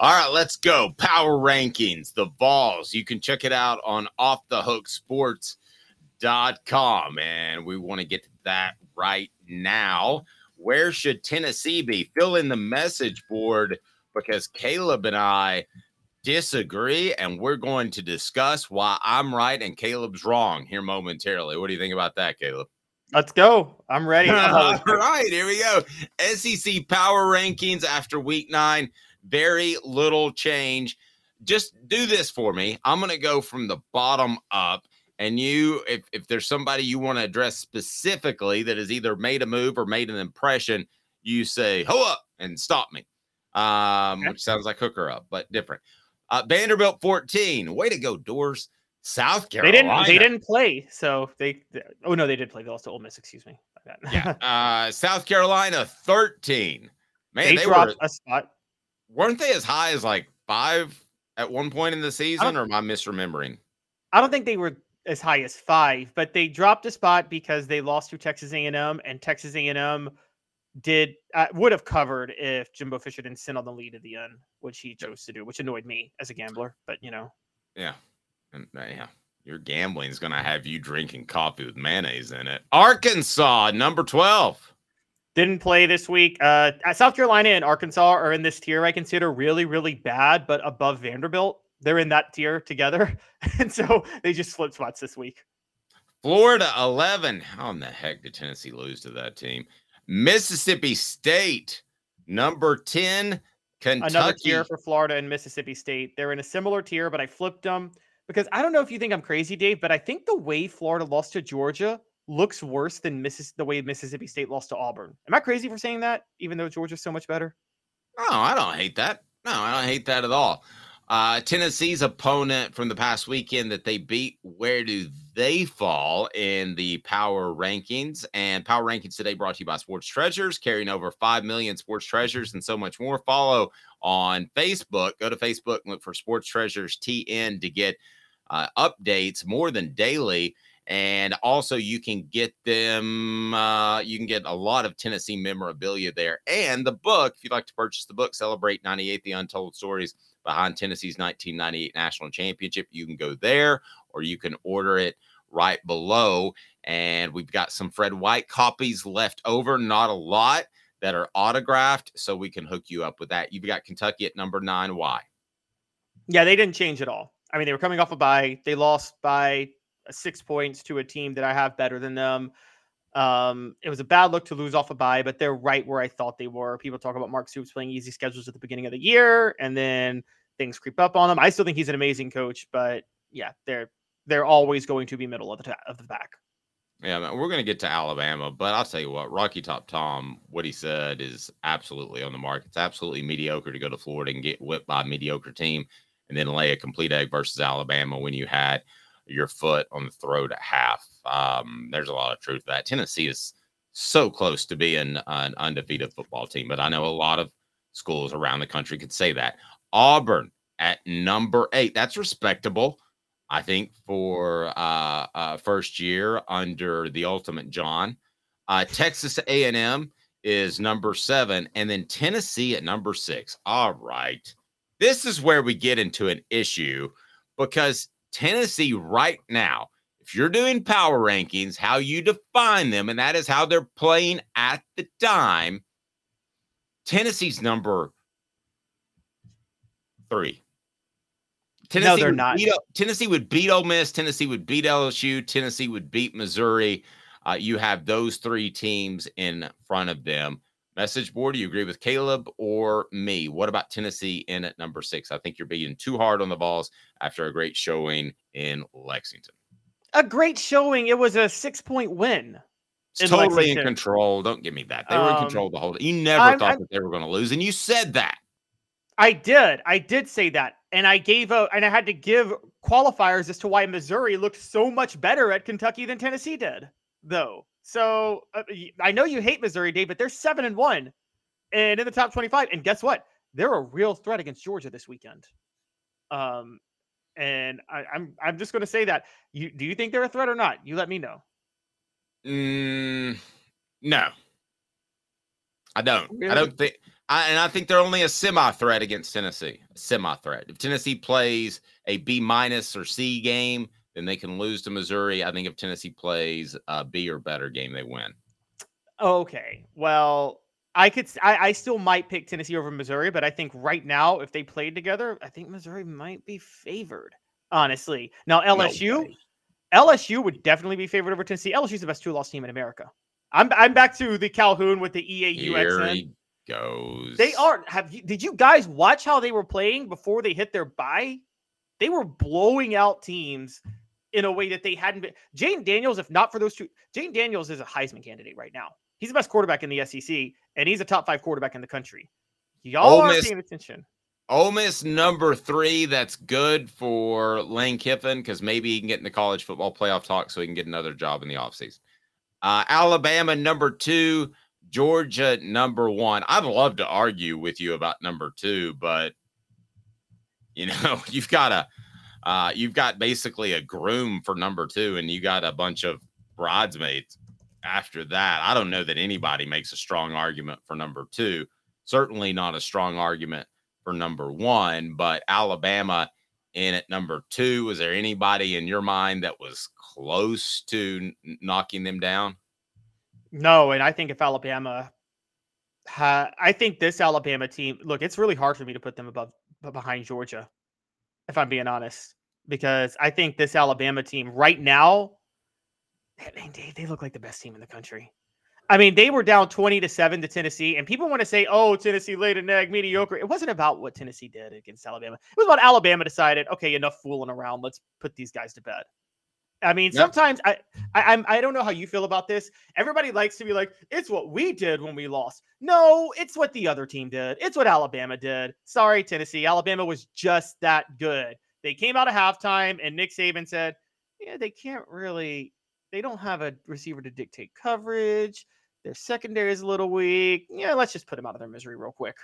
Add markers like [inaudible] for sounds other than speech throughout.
All right, let's go. Power rankings, the Vols. You can check it out on offthehooksports.com. And we want to get to that right now. Where should Tennessee be? Fill in the message board because Caleb and I disagree, and we're going to discuss why I'm right and Caleb's wrong here momentarily. What do you think about that, Caleb? Let's go. I'm ready. [laughs] All right, here we go. SEC power rankings after week nine. Very little change. Just do this for me. I'm going to go from the bottom up. And you, if, if there's somebody you want to address specifically that has either made a move or made an impression, you say, ho up and stop me. Um, okay. which sounds like hooker up, but different. Uh, Vanderbilt 14. Way to go, Dores. South Carolina. They didn't. They didn't play. So they. they oh no, they did play. They lost to Ole Miss. Excuse me. yeah. [laughs] Uh, South Carolina 13. Man, they, they dropped were, a spot. Weren't they as high as like five at one point in the season, or am I misremembering? I don't think they were as high as five, but they dropped a spot because they lost to Texas A&M, and Texas A&M did uh, would have covered if Jimbo Fisher didn't sit on the lead at the end, which he chose to do, which annoyed me as a gambler. But you know, yeah, and uh, yeah, your gambling is going to have you drinking coffee with mayonnaise in it. Arkansas, number twelve, didn't play this week. Uh, South Carolina and Arkansas are in this tier I consider really, really bad, but above Vanderbilt. They're in that tier together, [laughs] and so they just flipped spots this week. Florida eleven. How in the heck did Tennessee lose to that team? Mississippi State, number 10. Kentucky. Another tier for Florida and Mississippi State. They're in a similar tier, but I flipped them because I don't know if you think I'm crazy, Dave, but I think the way Florida lost to Georgia looks worse than Missis- the way Mississippi State lost to Auburn. Am I crazy for saying that, even though Georgia's so much better? No, I don't hate that. No, I don't hate that at all. Uh, Tennessee's opponent from the past weekend that they beat, where do they fall in the power rankings? And power rankings today brought to you by Sports Treasures, carrying over 5 million sports treasures and so much more. Follow on Facebook. Go to Facebook and look for Sports Treasures TN to get uh, updates more than daily. And also, you can get them, uh, you can get a lot of Tennessee memorabilia there. And the book, if you'd like to purchase the book, Celebrate 98 The Untold Stories behind Tennessee's 1998 national championship. You can go there or you can order it right below. And we've got some Fred White copies left over, not a lot that are autographed. So we can hook you up with that. You've got Kentucky at number nine. Why? Yeah, they didn't change at all. I mean, they were coming off a bye. They lost by six points to a team that I have better than them. Um, it was a bad look to lose off a bye, but they're right where I thought they were. People talk about Mark Stoops playing easy schedules at the beginning of the year, and then things creep up on them. I still think he's an amazing coach, but yeah, they're they're always going to be middle of the ta- of the pack. Yeah, man, we're going to get to Alabama, but I'll tell you what, Rocky Top Tom, what he said is absolutely on the mark. It's absolutely mediocre to go to Florida and get whipped by a mediocre team and then lay a complete egg versus Alabama when you had your foot on the throat at half. Um, there's a lot of truth to that. Tennessee is so close to being an undefeated football team, but I know a lot of schools around the country could say that. Auburn at number eight. That's respectable, I think, for uh, uh, first year under the Ultimate John. Uh, Texas A&M is number seven, and then Tennessee at number six. All right, this is where we get into an issue because Tennessee right now, if you're doing power rankings, how you define them, and that is how they're playing at the time. Tennessee's number three. Tennessee no, they're not. Beat, Tennessee would beat Ole Miss. Tennessee would beat LSU. Tennessee would beat Missouri. Uh, you have those three teams in front of them. Message board, do you agree with Caleb or me? What about Tennessee in at number six? I think you're being too hard on the Vols after a great showing in Lexington. A great showing. It was a six point win. In totally Lexington. in control. Don't give me that. They were in um, control the whole. You never I'm, thought I'm, that they were going to lose, and you said that. I did. I did say that. And I gave a and I had to give qualifiers as to why Missouri looked so much better at Kentucky than Tennessee did, though. So uh, I know you hate Missouri, Dave, but they're seven and one, and in the top twenty-five. And guess what? They're a real threat against Georgia this weekend. Um, and I, am I'm, I'm just going to say that. You do you think they're a threat or not? You let me know. Mm, no, I don't. Really? I don't think I, and I think they're only a semi threat against Tennessee. Semi threat. If Tennessee plays a B minus or C game, then they can lose to Missouri. I think if Tennessee plays a B or better game, they win. Okay. Well, I could. I, I still might pick Tennessee over Missouri, but I think right now, if they played together, I think Missouri might be favored. Honestly, now LSU, no LSU would definitely be favored over Tennessee. LSU's the best two-loss team in America. I'm I'm back to the Calhoun with the EAU goes. They are. Have you? Did you guys watch how they were playing before they hit their bye? They were blowing out teams in a way that they hadn't been. Jayden Daniels, if not for those two, Jayden Daniels is a Heisman candidate right now. He's the best quarterback in the SEC, and he's a top five quarterback in the country. Y'all are paying attention. Ole Miss number three. That's good for Lane Kiffin because maybe he can get in the college football playoff talk so he can get another job in the offseason. Uh, Alabama number two. Georgia number one. I'd love to argue with you about number two, but you know [laughs] you've got a uh, you've got basically a groom for number two, and you got a bunch of bridesmaids after that, I don't know that anybody makes a strong argument for number two. Certainly not a strong argument for number one, but Alabama in at number two. Was there anybody in your mind that was close to knocking them down? No, and I think if Alabama, ha- I think this Alabama team. Look, it's really hard for me to put them above behind Georgia, if I'm being honest, because I think this Alabama team right now they, they look like the best team in the country. I mean, they were down 20 to 7 to Tennessee, and people want to say, oh, Tennessee laid an egg, mediocre. It wasn't about what Tennessee did against Alabama. It was about Alabama decided, okay, enough fooling around. Let's put these guys to bed. I mean, yep. sometimes I, I I'm I don't know how you feel about this. Everybody likes to be like, it's what we did when we lost. No, it's what the other team did. It's what Alabama did. Sorry, Tennessee. Alabama was just that good. They came out of halftime, and Nick Saban said, Yeah, they can't really they don't have a receiver to dictate coverage. Their secondary is a little weak. Yeah, let's just put them out of their misery real quick.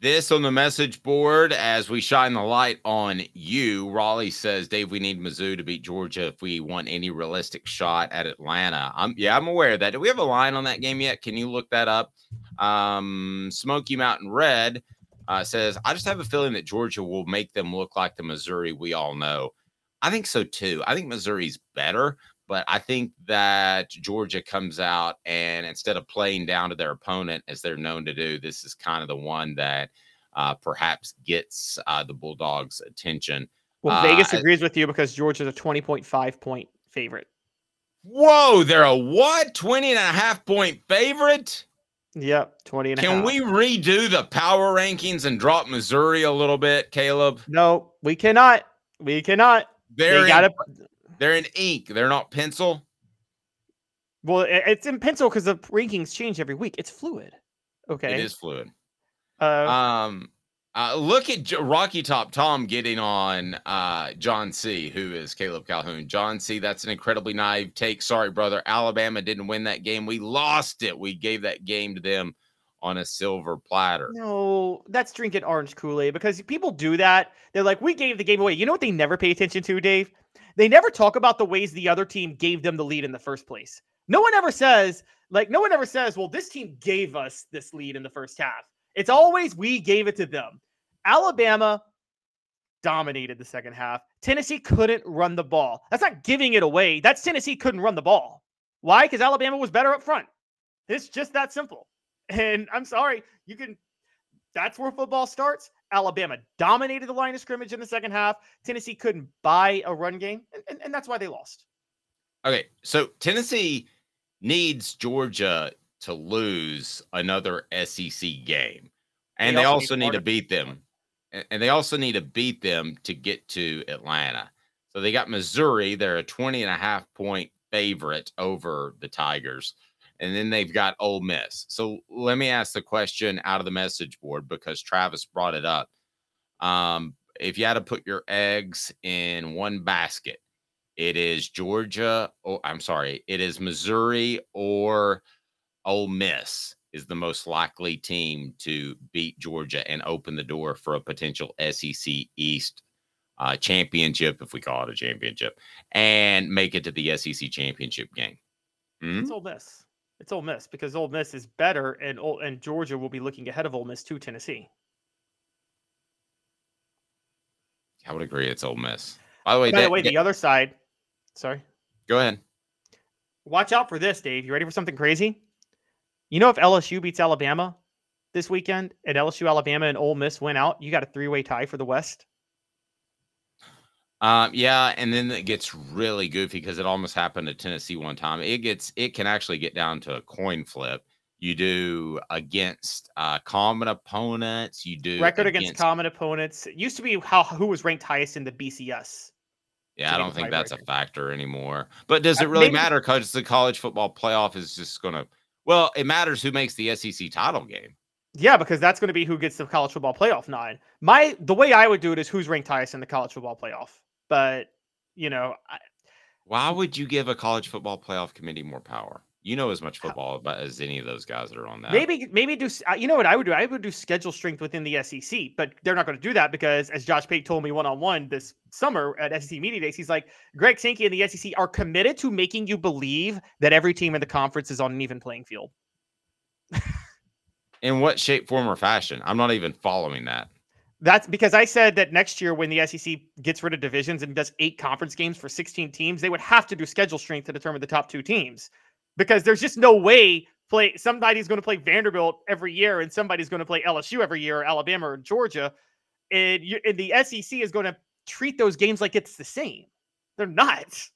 This on the message board as we shine the light on you. Raleigh says, Dave, we need Mizzou to beat Georgia if we want any realistic shot at Atlanta. I'm yeah, I'm aware of that. Do we have a line on that game yet? Can you look that up? Um, Smoky Mountain Red uh, says, I just have a feeling that Georgia will make them look like the Missouri we all know. I think so too. I think Missouri's better, but I think that Georgia comes out and instead of playing down to their opponent as they're known to do, this is kind of the one that uh, perhaps gets uh, the Bulldogs' attention. Well, uh, Vegas agrees with you because Georgia's a 20.5 point favorite. Whoa, they're a what? 20 and a half point favorite? Yep, 20 and Can half. we redo the power rankings and drop Missouri a little bit, Caleb? No, we cannot. We cannot. They're they gotta they're in ink. They're not pencil. Well, it's in pencil because the rankings change every week. It's fluid. Okay. It is fluid. Uh, um, uh, look at Rocky Top Tom getting on uh, John C., who is Caleb Calhoun. John C., that's an incredibly naive take. Sorry, brother. Alabama didn't win that game. We lost it. We gave that game to them on a silver platter. No, that's drinking orange Kool Aid because people do that. They're like, we gave the game away. You know what they never pay attention to, Dave? They never talk about the ways the other team gave them the lead in the first place. No one ever says, like, no one ever says, well, this team gave us this lead in the first half. It's always we gave it to them. Alabama dominated the second half. Tennessee couldn't run the ball. That's not giving it away. That's Tennessee couldn't run the ball. Why? Because Alabama was better up front. It's just that simple. [laughs] And I'm sorry, you can. That's where football starts. Alabama dominated the line of scrimmage in the second half. Tennessee couldn't buy a run game, and, and, and that's why they lost. Okay, so Tennessee needs Georgia to lose another SEC game, and they, they also, need, need to beat them, and they also need to beat them to get to Atlanta. So they got Missouri; they're a 20 and a half point favorite over the Tigers and then they've got Ole Miss. So let me ask the question out of the message board because Travis brought it up. Um, if you had to put your eggs in one basket, it is Georgia, or I'm sorry, it is Missouri or Ole Miss is the most likely team to beat Georgia and open the door for a potential SEC East uh, championship, if we call it a championship, and make it to the SEC championship game. Mm-hmm. It's Ole Miss. It's Ole Miss because Ole Miss is better, and and Georgia will be looking ahead of Ole Miss to Tennessee. I would agree. It's Ole Miss. By the way, by that, the way, the other side. Sorry. Go ahead. Watch out for this, Dave. You ready for something crazy? You know, if LSU beats Alabama this weekend, and LSU, Alabama, and Ole Miss win out, you got a three-way tie for the West. Um, yeah, and then it gets really goofy because it almost happened to Tennessee one time. It gets it can actually get down to a coin flip. You do against uh, common opponents. You do record against, against common opponents. It used to be how who was ranked highest in the BCS. Yeah, I don't think that's record. a factor anymore. But does it really Maybe, matter? Because the college football playoff is just going to. Well, it matters who makes the SEC title game. Yeah, because that's going to be who gets the college football playoff nine. My the way I would do it is who's ranked highest in the college football playoff. But you know, I, why would you give a college football playoff committee more power? You know as much football about as any of those guys that are on that. Maybe, maybe do. Uh, you know what I would do? I would do schedule strength within the SEC, but they're not going to do that because, as Josh Pate told me one on one this summer at SEC Media Days, he's like, Greg Sankey and the SEC are committed to making you believe that every team in the conference is on an even playing field. [laughs] in what shape, form, or fashion? I'm not even following that. That's because I said that next year, when the SEC gets rid of divisions and does eight conference games for 16 teams, they would have to do schedule strength to determine the top two teams because there's just no way play somebody's going to play Vanderbilt every year and somebody's going to play LSU every year or Alabama or Georgia. And, you, and the SEC is going to treat those games like it's the same. They're not.